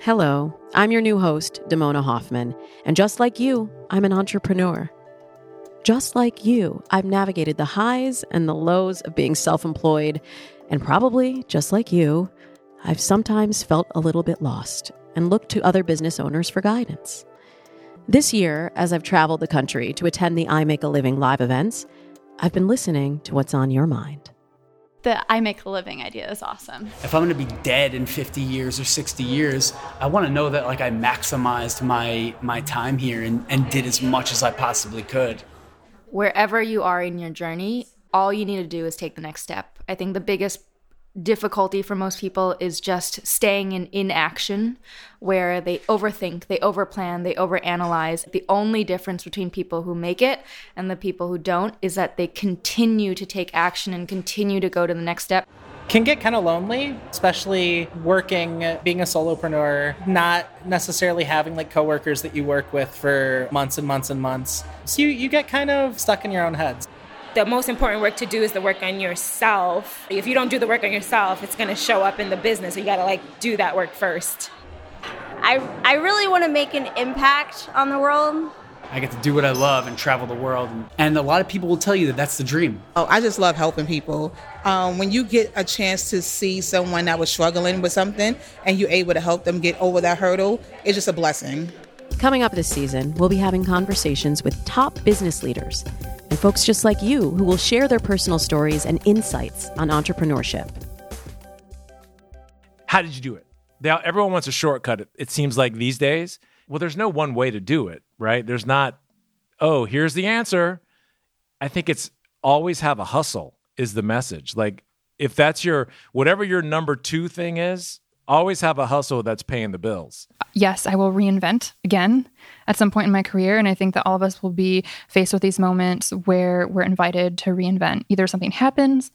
Hello, I'm your new host, Damona Hoffman, and just like you, I'm an entrepreneur. Just like you, I've navigated the highs and the lows of being self employed, and probably, just like you, I've sometimes felt a little bit lost and looked to other business owners for guidance. This year, as I've traveled the country to attend the I Make a Living live events, I've been listening to what's on your mind. The I Make a Living idea is awesome. If I'm going to be dead in 50 years or 60 years, I want to know that like I maximized my my time here and, and did as much as I possibly could. Wherever you are in your journey, all you need to do is take the next step. I think the biggest difficulty for most people is just staying in inaction where they overthink, they overplan, they overanalyze. The only difference between people who make it and the people who don't is that they continue to take action and continue to go to the next step. Can get kind of lonely, especially working, being a solopreneur, not necessarily having like coworkers that you work with for months and months and months. So you, you get kind of stuck in your own heads the most important work to do is the work on yourself. If you don't do the work on yourself, it's going to show up in the business. So you got to like do that work first. I I really want to make an impact on the world. I get to do what I love and travel the world. And a lot of people will tell you that that's the dream. Oh, I just love helping people. Um, when you get a chance to see someone that was struggling with something and you're able to help them get over that hurdle, it's just a blessing. Coming up this season, we'll be having conversations with top business leaders and folks just like you who will share their personal stories and insights on entrepreneurship. How did you do it? Now, everyone wants a shortcut, it, seems like these days. Well, there's no one way to do it, right? There's not, oh, here's the answer. I think it's always have a hustle, is the message. Like, if that's your, whatever your number two thing is, always have a hustle that's paying the bills. Yes, I will reinvent again at some point in my career. And I think that all of us will be faced with these moments where we're invited to reinvent. Either something happens,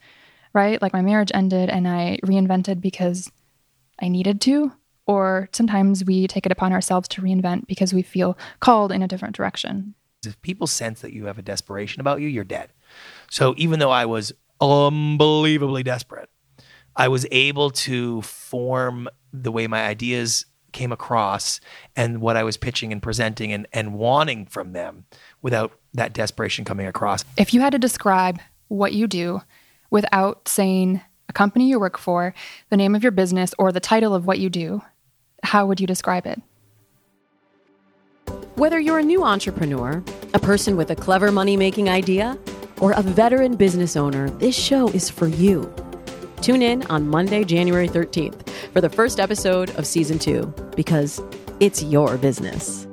right? Like my marriage ended and I reinvented because I needed to, or sometimes we take it upon ourselves to reinvent because we feel called in a different direction. If people sense that you have a desperation about you, you're dead. So even though I was unbelievably desperate, I was able to form the way my ideas came across and what I was pitching and presenting and, and wanting from them without that desperation coming across. If you had to describe what you do without saying a company you work for, the name of your business, or the title of what you do, how would you describe it? Whether you're a new entrepreneur, a person with a clever money making idea, or a veteran business owner, this show is for you. Tune in on Monday, January 13th for the first episode of season two because it's your business.